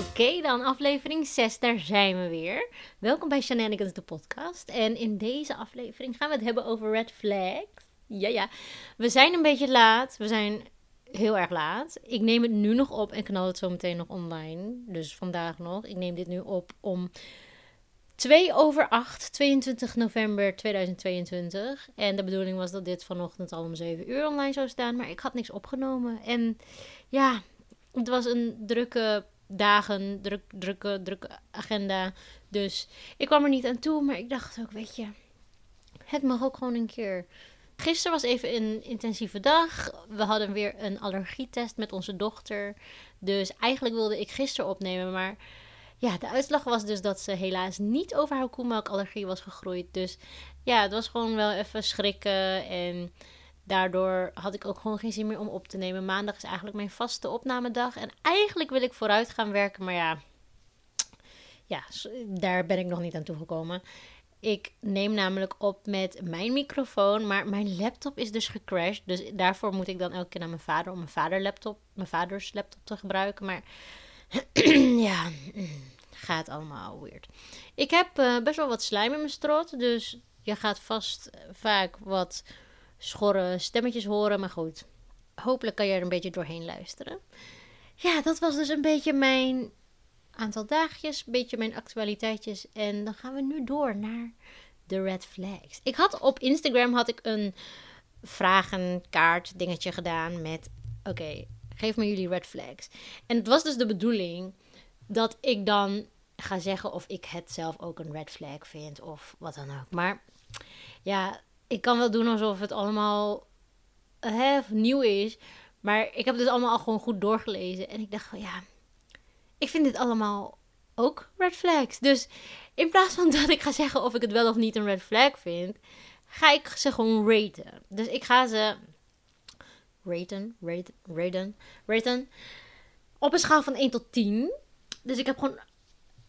Oké dan, aflevering 6, daar zijn we weer. Welkom bij Shenanigans, de podcast. En in deze aflevering gaan we het hebben over red flags. Ja, ja. We zijn een beetje laat. We zijn heel erg laat. Ik neem het nu nog op en knal het zo meteen nog online. Dus vandaag nog. Ik neem dit nu op om 2 over 8, 22 november 2022. En de bedoeling was dat dit vanochtend al om 7 uur online zou staan. Maar ik had niks opgenomen. En ja, het was een drukke dagen, druk, drukke, drukke agenda. Dus ik kwam er niet aan toe. Maar ik dacht ook, weet je, het mag ook gewoon een keer. Gisteren was even een intensieve dag. We hadden weer een allergietest met onze dochter. Dus eigenlijk wilde ik gisteren opnemen, maar ja, de uitslag was dus dat ze helaas niet over haar koemelkallergie was gegroeid. Dus ja, het was gewoon wel even schrikken. En daardoor had ik ook gewoon geen zin meer om op te nemen. Maandag is eigenlijk mijn vaste opnamedag. En eigenlijk wil ik vooruit gaan werken, maar ja, ja daar ben ik nog niet aan toegekomen. Ik neem namelijk op met mijn microfoon, maar mijn laptop is dus gecrashed. Dus daarvoor moet ik dan elke keer naar mijn vader om mijn, vader laptop, mijn vaders laptop te gebruiken. Maar ja, gaat allemaal weird. Ik heb uh, best wel wat slijm in mijn strot, dus je gaat vast vaak wat schorre stemmetjes horen. Maar goed, hopelijk kan je er een beetje doorheen luisteren. Ja, dat was dus een beetje mijn aantal dagjes, een beetje mijn actualiteitjes. En dan gaan we nu door naar de red flags. Ik had op Instagram had ik een vragenkaart dingetje gedaan met oké, geef me jullie red flags. En het was dus de bedoeling dat ik dan ga zeggen of ik het zelf ook een red flag vind of wat dan ook. Maar ja, ik kan wel doen alsof het allemaal hè, nieuw is. Maar ik heb het dus allemaal al gewoon goed doorgelezen. En ik dacht van ja, ik vind dit allemaal ook red flags. Dus in plaats van dat ik ga zeggen of ik het wel of niet een red flag vind, ga ik ze gewoon raten. Dus ik ga ze raten, raten, raten, raten op een schaal van 1 tot 10. Dus ik heb gewoon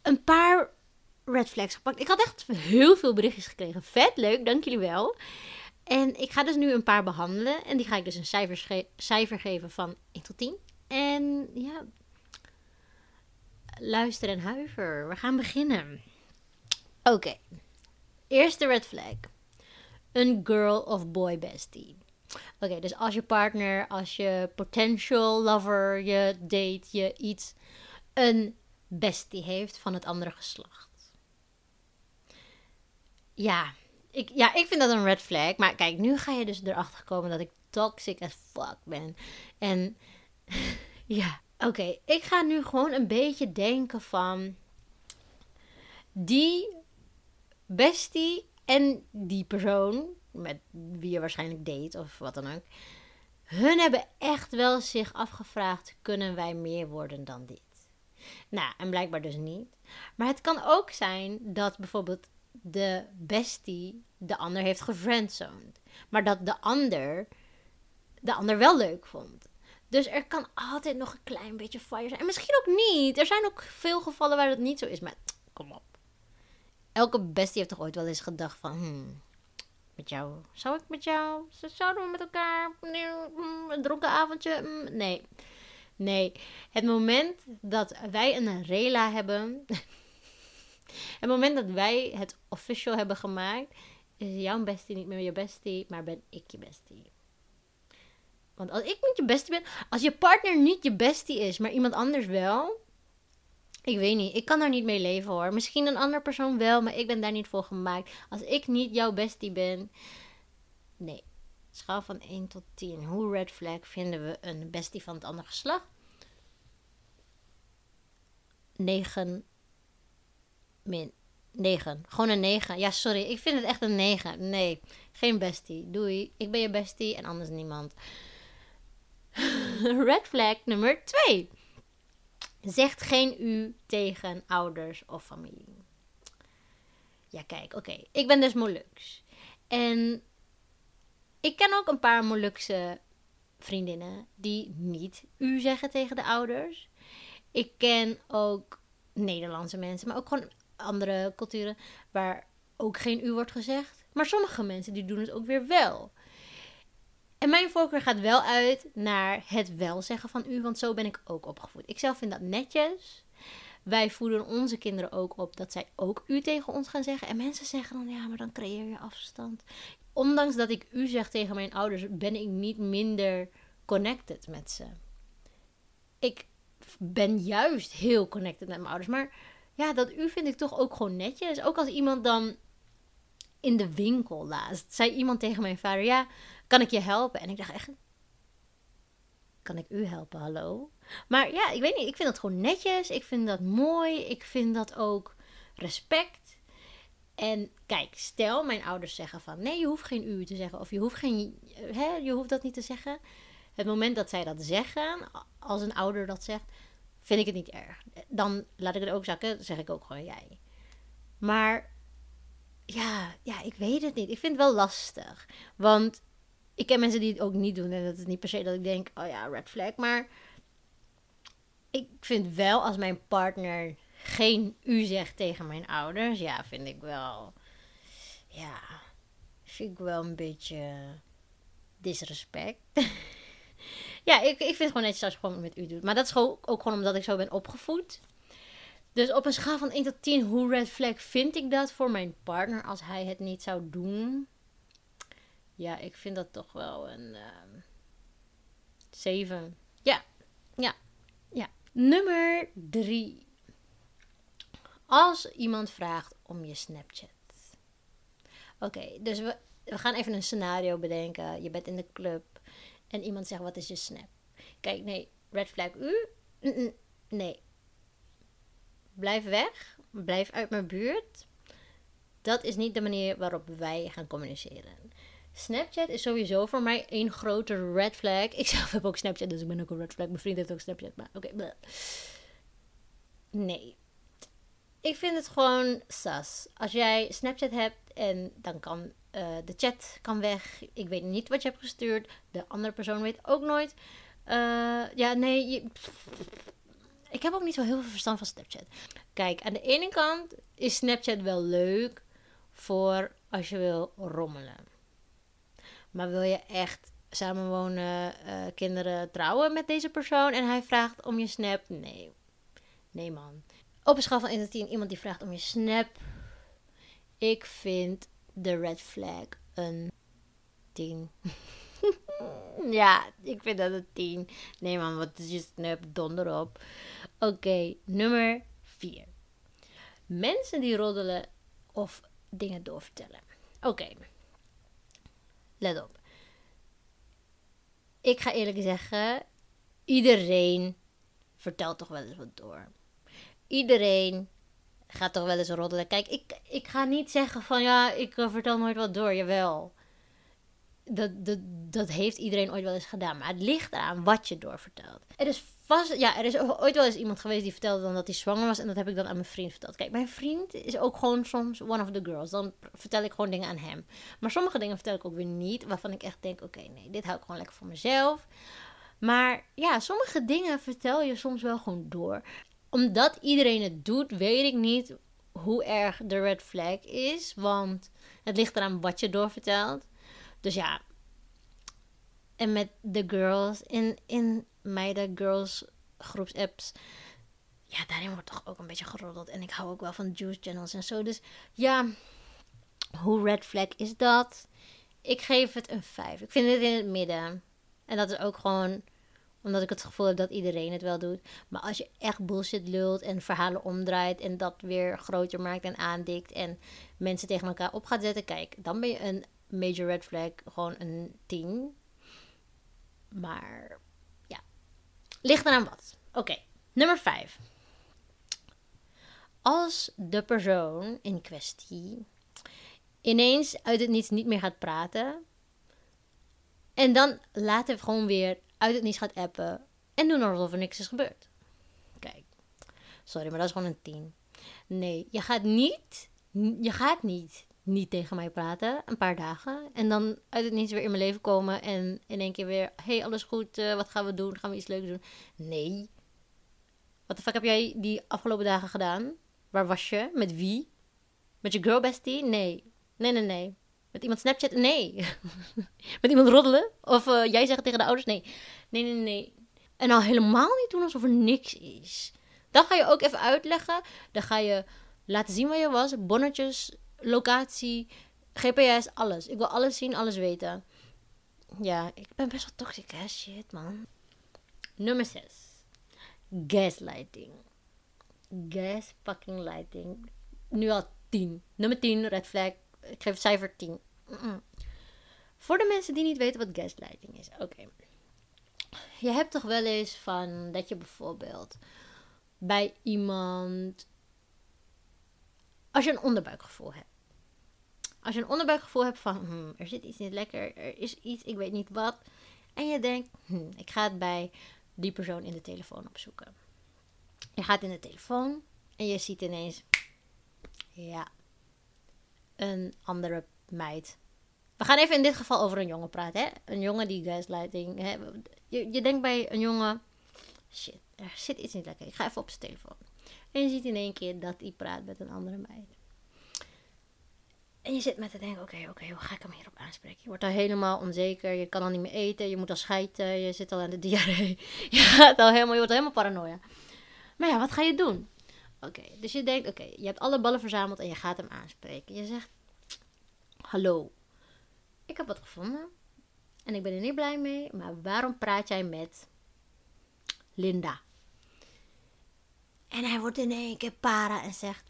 een paar red flags gepakt. Ik had echt heel veel berichtjes gekregen. Vet leuk, dank jullie wel. En ik ga dus nu een paar behandelen. En die ga ik dus een cijfer, cijfer geven van 1 tot 10. En ja, luister en huiver. We gaan beginnen. Oké. Eerste red flag. Een girl of boy bestie. Oké, dus als je partner, als je potential lover, je date, je iets, een bestie heeft van het andere geslacht. Ja, ik, ja, ik vind dat een red flag. Maar kijk, nu ga je dus erachter komen dat ik toxic as fuck ben. En ja, oké. ik ga nu gewoon een beetje denken van... Die bestie en die persoon met wie je waarschijnlijk date of wat dan ook. Hun hebben echt wel zich afgevraagd: kunnen wij meer worden dan dit? Nou, en blijkbaar dus niet. Maar het kan ook zijn dat bijvoorbeeld de bestie de ander heeft gefriendzoned. Maar dat de ander de ander wel leuk vond. Dus er kan altijd nog een klein beetje fire zijn. En misschien ook niet. Er zijn ook veel gevallen waar dat niet zo is. Maar kom op. Elke bestie heeft toch ooit wel eens gedacht van... Hmm, met jou. Zou ik met jou? Zouden we met elkaar mm, een dronken avondje? Mm, nee. Nee. Het moment dat wij een rela hebben. het moment dat wij het official hebben gemaakt. Is jouw bestie niet meer je bestie, maar ben ik je bestie. Want als ik niet je bestie ben. Als je partner niet je bestie is, maar iemand anders wel. Ik weet niet, ik kan daar niet mee leven hoor. Misschien een andere persoon wel, maar ik ben daar niet voor gemaakt. Als ik niet jouw bestie ben. Nee. Schaal van 1 tot 10. Hoe red flag vinden we een bestie van het andere geslacht? 9 min 9. Gewoon een 9. Ja, sorry. Ik vind het echt een 9. Nee, geen bestie. Doei. Ik ben je bestie en anders niemand. Red flag nummer 2. Zegt geen u tegen ouders of familie. Ja, kijk, oké. Ik ben dus Molux. En ik ken ook een paar Molukse vriendinnen die niet u zeggen tegen de ouders. Ik ken ook Nederlandse mensen, maar ook gewoon andere culturen waar ook geen u wordt gezegd. Maar sommige mensen die doen het ook weer wel. En mijn voorkeur gaat wel uit naar het wel zeggen van u, want zo ben ik ook opgevoed. Ik zelf vind dat netjes. wij voeden onze kinderen ook op dat zij ook u tegen ons gaan zeggen. En mensen zeggen dan, ja, maar dan creëer je afstand. Ondanks dat ik u zeg tegen mijn ouders, ben ik niet minder connected met ze. Ik ben juist heel connected met mijn ouders. Maar ja, dat u vind ik toch ook gewoon netjes. Ook als iemand dan in de winkel laatst zei iemand tegen mijn vader: Ja, kan ik je helpen? En ik dacht echt: Kan ik u helpen? Hallo? Maar ja, ik weet niet. Ik vind dat gewoon netjes. Ik vind dat mooi. Ik vind dat ook respect. En kijk, stel mijn ouders zeggen van nee, je hoeft geen u te zeggen. Of je hoeft, geen, hè, je hoeft dat niet te zeggen. Het moment dat zij dat zeggen, als een ouder dat zegt, vind ik het niet erg. Dan laat ik het ook zakken, zeg ik ook gewoon jij. Maar ja, ja, ik weet het niet. Ik vind het wel lastig. Want ik ken mensen die het ook niet doen. En dat is niet per se dat ik denk, oh ja, red flag. Maar ik vind wel als mijn partner geen u zegt tegen mijn ouders. Ja, vind ik wel. Ja, vind ik wel een beetje disrespect. ja, ik, ik vind het gewoon netjes als je gewoon met u doet. Maar dat is ook gewoon omdat ik zo ben opgevoed. Dus op een schaal van 1 tot 10, hoe red flag vind ik dat voor mijn partner als hij het niet zou doen? Ja, ik vind dat toch wel een uh, ehm, 7. Ja, ja, ja. Nummer 3. Als iemand vraagt om je Snapchat. Oké, dus we, we gaan even een scenario bedenken. Je bent in de club en iemand zegt: Wat is je Snap? Kijk, nee, red flag u? Nee, blijf weg, blijf uit mijn buurt. Dat is niet de manier waarop wij gaan communiceren. Snapchat is sowieso voor mij een grote red flag. Ik zelf heb ook Snapchat, dus ik ben ook een red flag. Mijn vriend heeft ook Snapchat, maar oké. nee. Ik vind het gewoon sas. Als jij Snapchat hebt en dan kan uh, de chat kan weg. Ik weet niet wat je hebt gestuurd. De andere persoon weet ook nooit. Uh, ja, nee. Ik heb ook niet zo heel veel verstand van Snapchat. Kijk, aan de ene kant is Snapchat wel leuk voor als je wil rommelen. Maar wil je echt samenwonen, uh, kinderen trouwen met deze persoon en hij vraagt om je snap? Nee. Nee, man. Op een schaal van 1 tot 10, iemand die vraagt om je snap. Ik vind de red flag een 10. ja, ik vind dat een 10. Nee, man, wat is je snap? Donder op. Oké, nummer 4. Mensen die roddelen of dingen doorvertellen. Oké. Let op. Ik ga eerlijk zeggen, iedereen vertelt toch wel eens wat door. Iedereen gaat toch wel eens roddelen. Kijk, ik, ik ga niet zeggen van ja, ik uh, vertel nooit wat door. Jawel. Dat, dat, dat heeft iedereen ooit wel eens gedaan. Maar het ligt eraan wat je doorvertelt. Er is vast, ja, er is ooit wel eens iemand geweest die vertelde dan dat hij zwanger was. En dat heb ik dan aan mijn vriend verteld. Kijk, mijn vriend is ook gewoon soms one of the girls. Dan vertel ik gewoon dingen aan hem. Maar sommige dingen vertel ik ook weer niet. Waarvan ik echt denk, oké, nee, dit hou ik gewoon lekker voor mezelf. Maar ja, sommige dingen vertel je soms wel gewoon door. Omdat iedereen het doet, weet ik niet hoe erg de red flag is. Want het ligt eraan wat je doorvertelt. Dus ja. En met de girls in, in meiden, girls, groepsapps. Ja, daarin wordt toch ook een beetje geroddeld. En ik hou ook wel van juice channels en zo. Dus ja, hoe red flag is dat? Ik geef het een 5. Ik vind het in het midden. En dat is ook gewoon omdat ik het gevoel heb dat iedereen het wel doet. Maar als je echt bullshit lult en verhalen omdraait en dat weer groter maakt en aandikt en mensen tegen elkaar op gaat zetten, kijk, dan ben je een major red flag gewoon een 10. Maar Ligt eraan wat. Oké, nummer 5. Als de persoon in kwestie ineens uit het niets niet meer gaat praten. En dan later gewoon weer uit het niets gaat appen. En doen alsof er niks is gebeurd. Kijk, sorry, maar dat is gewoon een 10. Nee, je gaat niet, je gaat niet niet tegen mij praten, een paar dagen. En dan uit het niets weer in mijn leven komen en in één keer weer... hey, alles goed, uh, wat gaan we doen? Gaan we iets leuks doen? Nee. Wat de fuck heb jij die afgelopen dagen gedaan? Waar was je? Met wie? Met je girl bestie? Nee. Nee, nee, nee. Met iemand Snapchat? Nee. Met iemand roddelen? Of uh, jij zeggen tegen de ouders? Nee. Nee, nee, nee. En al helemaal niet doen alsof er niks is. Dan ga je ook even uitleggen. Dan ga je laten zien waar je was. Bonnetjes, locatie, GPS, alles. Ik wil alles zien, alles weten. Ja, ik ben best wel toxic, hè? Shit, man. Nummer 6. Gaslighting. Gas fucking lighting. Nu al 10. Nummer 10, red flag. Ik geef cijfer 10. Voor de mensen die niet weten wat gaslighting is. Oké. Je hebt toch wel eens van dat je bijvoorbeeld bij iemand. Als je een onderbuikgevoel hebt. Als je een onderbuikgevoel hebt van hmm, er zit iets niet lekker, er is iets, ik weet niet wat. En je denkt, hmm, ik ga het bij die persoon in de telefoon opzoeken. Je gaat in de telefoon en je ziet ineens, ja, een andere meid. We gaan even in dit geval over een jongen praten. Hè? Een jongen die gaslighting. Hè? Je, je denkt bij een jongen, shit, er zit iets niet lekker. Ik ga even op zijn telefoon. En je ziet in één keer dat hij praat met een andere meid. En je zit met te denken, oké, oké, hoe ga ik hem hierop aanspreken? Je wordt al helemaal onzeker, je kan al niet meer eten, je moet al schijten, je zit al aan de diarree. Je gaat al helemaal, je wordt helemaal paranoia. Maar ja, wat ga je doen? Oké, dus je denkt, oké, je hebt alle ballen verzameld en je gaat hem aanspreken. Je zegt, hallo, ik heb wat gevonden en ik ben er niet blij mee, maar waarom praat jij met Linda? En hij wordt in één keer para en zegt,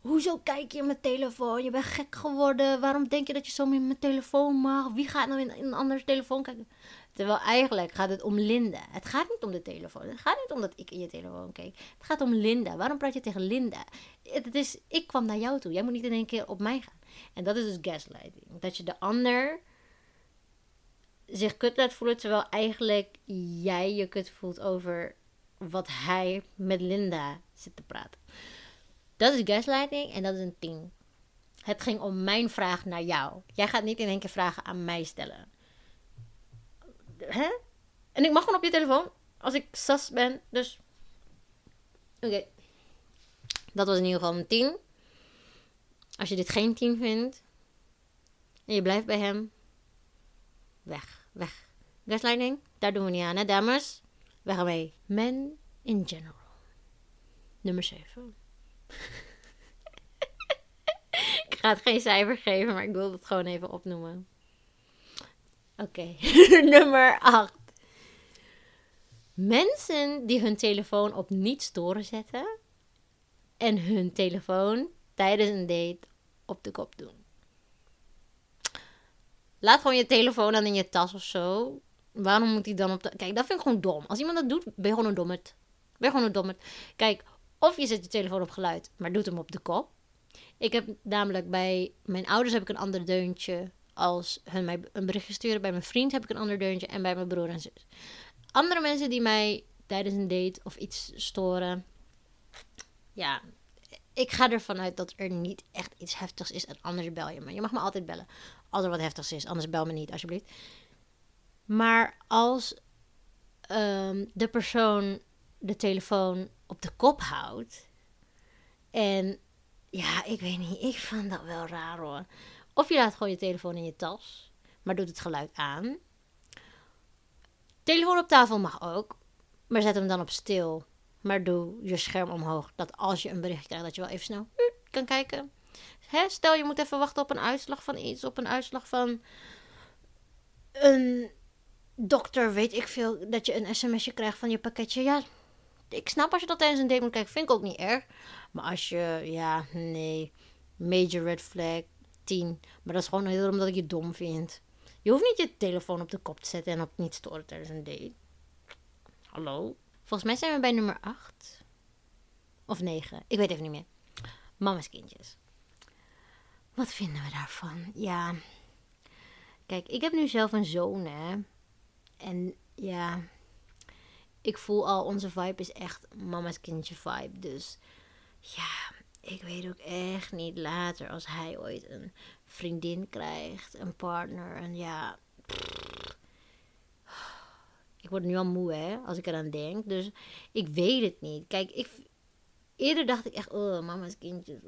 Hoezo kijk je in mijn telefoon? Je bent gek geworden. Waarom denk je dat je zo met mijn telefoon mag? Wie gaat nou in, in een andere telefoon kijken? Terwijl eigenlijk gaat het om Linda. Het gaat niet om de telefoon. Het gaat niet om dat ik in je telefoon keek. Het gaat om Linda. Waarom praat je tegen Linda? Het is, ik kwam naar jou toe. Jij moet niet in één keer op mij gaan. En dat is dus gaslighting. Dat je de ander zich kut laat voelen, terwijl eigenlijk jij je kut voelt over wat hij met Linda zit te praten. Dat is gaslighting en dat is een 10. Het ging om mijn vraag naar jou. Jij gaat niet in één keer vragen aan mij stellen. Hè? En ik mag gewoon op je telefoon. Als ik sas ben. Dus. Oké. Dat was in ieder geval een 10. Als je dit geen 10 vindt. En je blijft bij hem. Weg. Weg. Gaslighting. Daar doen we niet aan, hè, dames? Weg ermee. Men in general. Nummer 7. ik ga het geen cijfer geven, maar ik wil het gewoon even opnoemen. Oké, nummer 8. Mensen die hun telefoon op niet storen zetten en hun telefoon tijdens een date op de kop doen. Laat gewoon je telefoon dan in je tas of zo. Waarom moet hij dan op de... Kijk, dat vind ik gewoon dom. Als iemand dat doet, ben je gewoon een dommerd. Ben gewoon een dommerd. Kijk, of je zet je telefoon op geluid, maar doet hem op de kop. Ik heb namelijk bij mijn ouders heb ik een ander deuntje als hun mij een berichtje sturen. Bij mijn vriend heb ik een ander deuntje en bij mijn broer en zus. Andere mensen die mij tijdens een date of iets storen. Ja, ik ga ervan uit dat er niet echt iets heftigs is en anders bel je me. Je mag me altijd bellen als er wat heftigs is, anders bel me niet alsjeblieft. Maar als um, de persoon de telefoon op de kop houdt. En ja, ik weet niet, ik vond dat wel raar hoor. Of je laat gewoon je telefoon in je tas, maar doet het geluid aan. Telefoon op tafel mag ook, maar zet hem dan op stil. Maar doe je scherm omhoog, dat als je een bericht krijgt, dat je wel even snel kan kijken. Hè, stel je moet even wachten op een uitslag van iets, op een uitslag van een dokter, weet ik veel, dat je een sms'je krijgt van je pakketje. Ja, ik snap als je dat tijdens een date kijken, vind ik ook niet erg. Maar als je, ja, nee, major red flag, 10. Maar dat is gewoon heel omdat ik je dom vind. Je hoeft niet je telefoon op de kop te zetten en op niet storen tijdens een date. Hallo? Volgens mij zijn we bij nummer 8. Of 9. Ik weet even niet meer. Mama's kindjes. Wat vinden we daarvan? Ja. Kijk, ik heb nu zelf een zoon, hè. En ja, ik voel al, onze vibe is echt mama's kindje vibe. Dus ja, ik weet ook echt niet later als hij ooit een vriendin krijgt, een partner. En ja, ik word nu al moe hè, als ik eraan denk. Dus ik weet het niet. Kijk, ik, eerder dacht ik echt, oh, mama's kindjes.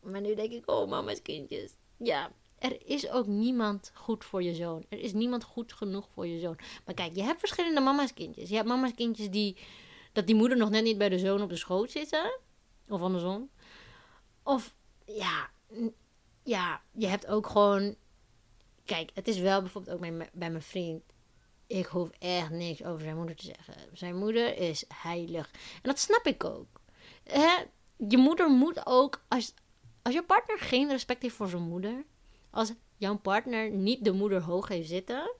Maar nu denk ik, oh, mama's kindjes. Ja, er is ook niemand goed voor je zoon. Er is niemand goed genoeg voor je zoon. Maar kijk, je hebt verschillende mama's kindjes. Je hebt mama's kindjes die dat die moeder nog net niet bij de zoon op de schoot zit. Of andersom. Of ja, ja, je hebt ook gewoon. Kijk, het is wel bijvoorbeeld ook bij, bij mijn vriend. Ik hoef echt niks over zijn moeder te zeggen. Zijn moeder is heilig. En dat snap ik ook. Hè? Je moeder moet ook. Als, als je partner geen respect heeft voor zijn moeder. Als jouw partner niet de moeder hoog heeft zitten.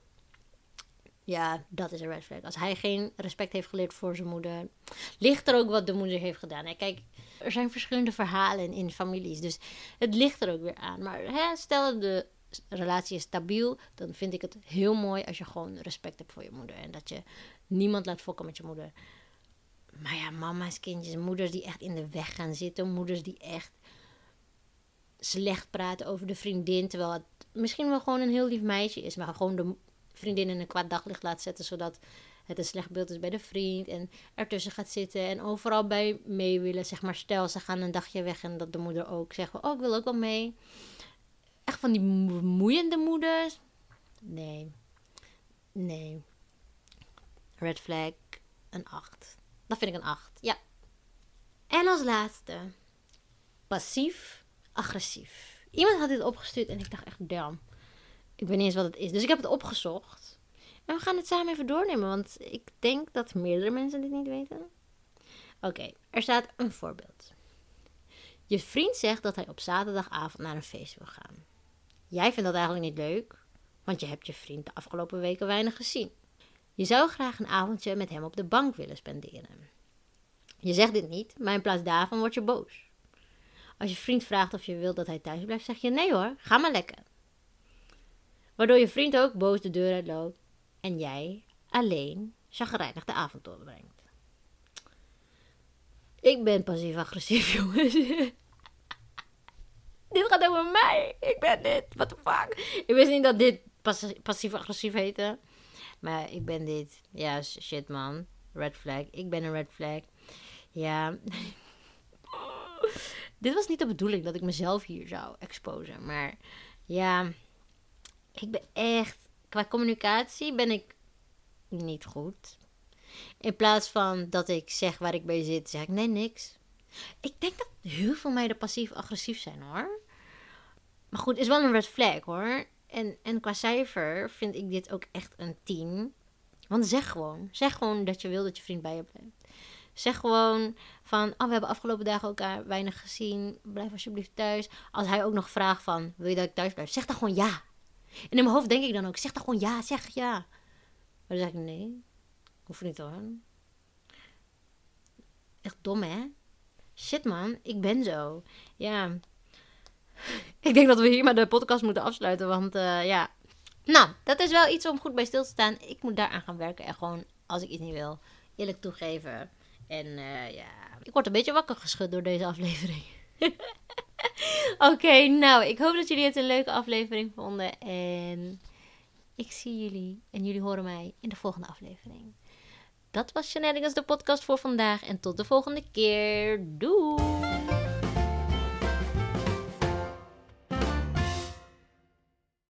Ja, dat is een red flag. Als hij geen respect heeft geleerd voor zijn moeder. Ligt er ook wat de moeder heeft gedaan. kijk, er zijn verschillende verhalen in families. Dus het ligt er ook weer aan. Maar hè, stel de relatie is stabiel, dan vind ik het heel mooi als je gewoon respect hebt voor je moeder. En dat je niemand laat fokken met je moeder. Maar ja, mama's kindjes, moeders die echt in de weg gaan zitten, moeders die echt slecht praten over de vriendin, terwijl het misschien wel gewoon een heel lief meisje is, maar gewoon de vriendin in een kwaad daglicht laat zetten, zodat het een slecht beeld is bij de vriend en ertussen gaat zitten en overal bij mee willen. Zeg maar, stel ze gaan een dagje weg en dat de moeder ook zegt: Oh, ik wil ook wel mee. Echt van die moeiende moeders. Nee. Nee. Red flag, een 8. Dat vind ik een 8. Ja. En als laatste, passief-agressief. Iemand had dit opgestuurd en ik dacht echt, damn. Ik weet niet eens wat het is. Dus ik heb het opgezocht. En we gaan het samen even doornemen, want ik denk dat meerdere mensen dit niet weten. Oké, er staat een voorbeeld. Je vriend zegt dat hij op zaterdagavond naar een feest wil gaan. Jij vindt dat eigenlijk niet leuk, want je hebt je vriend de afgelopen weken weinig gezien. Je zou graag een avondje met hem op de bank willen spenderen. Je zegt dit niet, maar in plaats daarvan word je boos. Als je vriend vraagt of je wilt dat hij thuis blijft, zeg je nee hoor, ga maar lekker. Waardoor je vriend ook boos de deur uitloopt en jij alleen chagrijnig de avond doorbrengt. Ik ben passief-agressief, jongens. dit gaat over mij. Ik ben dit. What the fuck? Ik wist niet dat dit passief-agressief heette. Maar ik ben dit. Ja, shit man. Red flag. Ik ben een red flag. Ja. dit was niet de bedoeling dat ik mezelf hier zou exposen. Maar ja. Ik ben echt. Qua communicatie ben ik niet goed. In plaats van dat ik zeg waar ik bij zit, zeg ik nee, niks. Ik denk dat heel veel meiden passief-agressief zijn hoor. Maar goed, is wel een red flag hoor. En, en qua cijfer vind ik dit ook echt een 10. Want zeg gewoon. Zeg gewoon dat je wil dat je vriend bij je blijft. Zeg gewoon van, oh, we hebben afgelopen dagen elkaar weinig gezien. Blijf alsjeblieft thuis. Als hij ook nog vraagt van, wil je dat ik thuis blijf? Zeg dan gewoon ja. En in mijn hoofd denk ik dan ook, zeg dan gewoon ja, zeg ja. Maar dan zeg ik, nee, hoef niet hoor. Echt dom hè? Shit man, ik ben zo. Ja. Ik denk dat we hier maar de podcast moeten afsluiten, want uh, ja. Nou, dat is wel iets om goed bij stil te staan. Ik moet daaraan gaan werken en gewoon, als ik iets niet wil, eerlijk toegeven. En uh, ja, ik word een beetje wakker geschud door deze aflevering. Oké, nou, ik hoop dat jullie het een leuke aflevering vonden. En ik zie jullie en jullie horen mij in de volgende aflevering. Dat was Shenanigans, de podcast voor vandaag. En tot de volgende keer. Doei!